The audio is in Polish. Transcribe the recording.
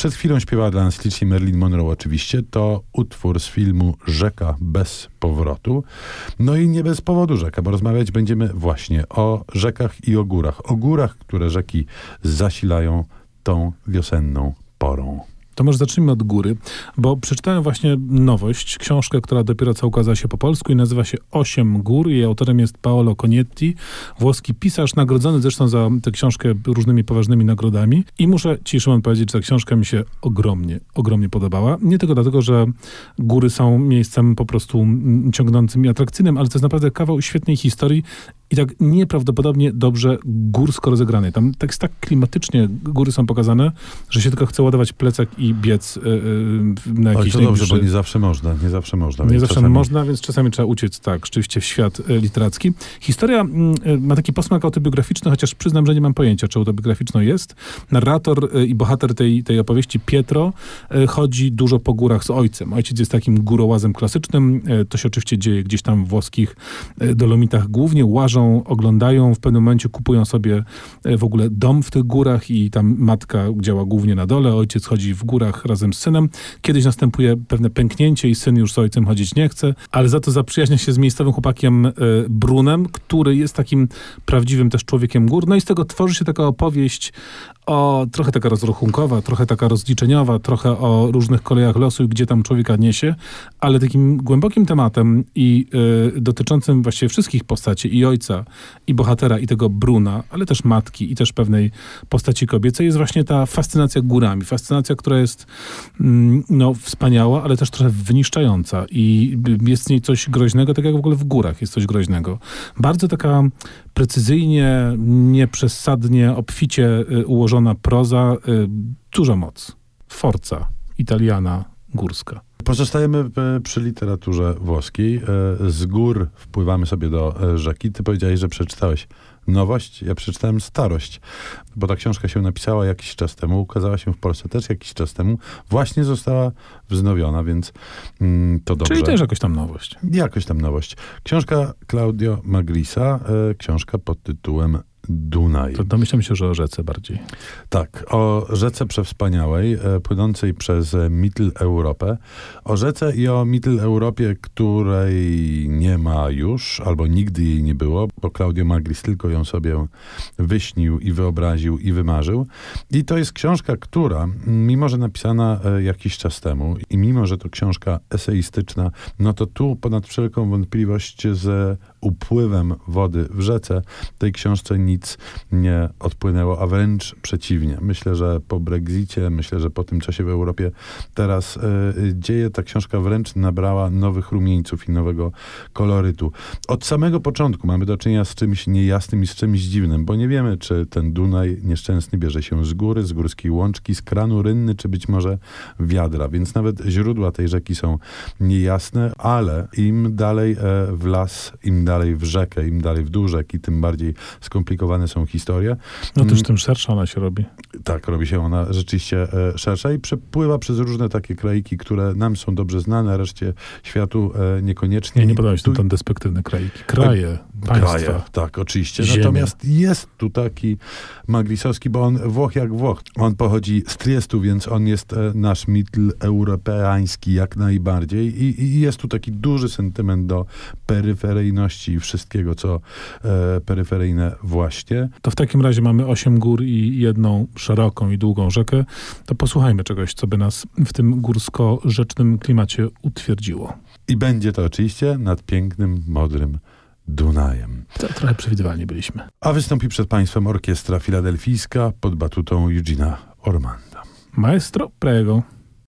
Przed chwilą śpiewała dla nas licznie Marilyn Monroe oczywiście. To utwór z filmu Rzeka bez powrotu. No i nie bez powodu rzeka, bo rozmawiać będziemy właśnie o rzekach i o górach. O górach, które rzeki zasilają tą wiosenną porą. To może zacznijmy od góry, bo przeczytałem właśnie nowość, książkę, która dopiero co ukazała się po polsku i nazywa się Osiem gór. Jej autorem jest Paolo Cognetti, włoski pisarz, nagrodzony zresztą za tę książkę różnymi poważnymi nagrodami. I muszę ci, Szymon, powiedzieć, że ta książka mi się ogromnie, ogromnie podobała. Nie tylko dlatego, że góry są miejscem po prostu ciągnącym i atrakcyjnym, ale to jest naprawdę kawał świetnej historii i tak nieprawdopodobnie dobrze górsko rozegranej. Tam tak, tak klimatycznie góry są pokazane, że się tylko chce ładować plecak i biec yy, na jakiś Oj, to dobrze, bo nie zawsze można, nie zawsze można. Nie zawsze czasami... można, więc czasami trzeba uciec, tak, rzeczywiście w świat y, literacki. Historia y, ma taki posmak autobiograficzny, chociaż przyznam, że nie mam pojęcia, czy autobiograficzną jest. Narrator y, i bohater tej, tej opowieści, Pietro, chodzi dużo po górach z ojcem. Ojciec jest takim górołazem klasycznym. To się oczywiście dzieje gdzieś tam w włoskich dolomitach głównie. Łażą oglądają, w pewnym momencie kupują sobie e, w ogóle dom w tych górach i tam matka działa głównie na dole, ojciec chodzi w górach razem z synem. Kiedyś następuje pewne pęknięcie i syn już z ojcem chodzić nie chce, ale za to zaprzyjaźnia się z miejscowym chłopakiem e, Brunem, który jest takim prawdziwym też człowiekiem gór. No i z tego tworzy się taka opowieść o trochę taka rozrachunkowa, trochę taka rozliczeniowa, trochę o różnych kolejach losu i gdzie tam człowieka niesie, ale takim głębokim tematem i y, dotyczącym właściwie wszystkich postaci i ojca, i bohatera, i tego Bruna, ale też matki, i też pewnej postaci kobiecej jest właśnie ta fascynacja górami. Fascynacja, która jest mm, no, wspaniała, ale też trochę wyniszczająca i jest w niej coś groźnego, tak jak w ogóle w górach jest coś groźnego. Bardzo taka precyzyjnie, nieprzesadnie, obficie y, ułożona proza, y, duża moc. Forca italiana górska. Pozostajemy e, przy literaturze włoskiej. E, z gór wpływamy sobie do e, rzeki. Ty powiedziałeś, że przeczytałeś nowość, ja przeczytałem starość, bo ta książka się napisała jakiś czas temu, ukazała się w Polsce też jakiś czas temu, właśnie została wznowiona, więc mm, to dobrze. Czyli też jakoś tam nowość. Jakoś tam nowość. Książka Claudio Magrisa, książka pod tytułem Dunaj. To domyślam się, że o rzece bardziej. Tak, o rzece przewspaniałej, płynącej przez Mitteleuropę. O rzece i o Mitteleuropie, której nie ma już, albo nigdy jej nie było, bo Claudio Magris tylko ją sobie wyśnił i wyobraził i wymarzył. I to jest książka, która, mimo że napisana e, jakiś czas temu i mimo, że to książka eseistyczna, no to tu ponad wszelką wątpliwość z upływem wody w rzece tej książce nic nie odpłynęło, a wręcz przeciwnie. Myślę, że po Brexicie, myślę, że po tym, co się w Europie teraz y, dzieje, ta książka wręcz nabrała nowych rumieńców i nowego kolorytu. Od samego początku mamy do czynienia z czymś niejasnym i z czymś dziwnym, bo nie wiemy, czy ten Dunaj nieszczęsny bierze się z góry, z górskiej łączki, z kranu rynny, czy być może wiadra, więc nawet źródła tej rzeki są niejasne, ale im dalej e, w las, im dalej w rzekę, im dalej w dół rzeki, tym bardziej skomplikowane są historie. No też mm. tym szersza ona się robi. Tak, robi się ona rzeczywiście e, szersza i przepływa przez różne takie kraiki, które nam są dobrze znane, reszcie światu e, niekoniecznie. Nie, nie podoba mi się tu... ten despektywny kraiki. Kraje, państwa. Kraje, tak, oczywiście. Ziemie. Natomiast jest tu taki magrisowski, bo on Włoch jak Włoch. On pochodzi z Triestu, więc on jest e, nasz mitteleuropeański jak najbardziej I, i jest tu taki duży sentyment do peryferyjności i wszystkiego, co e, peryferyjne właśnie. To w takim razie mamy osiem gór i jedną szeroką i długą rzekę. To posłuchajmy czegoś, co by nas w tym górsko-rzecznym klimacie utwierdziło. I będzie to oczywiście nad pięknym, modrym Dunajem. To trochę przewidywalnie byliśmy. A wystąpi przed Państwem orkiestra filadelfijska pod batutą Eugena Ormanda. Maestro, prego.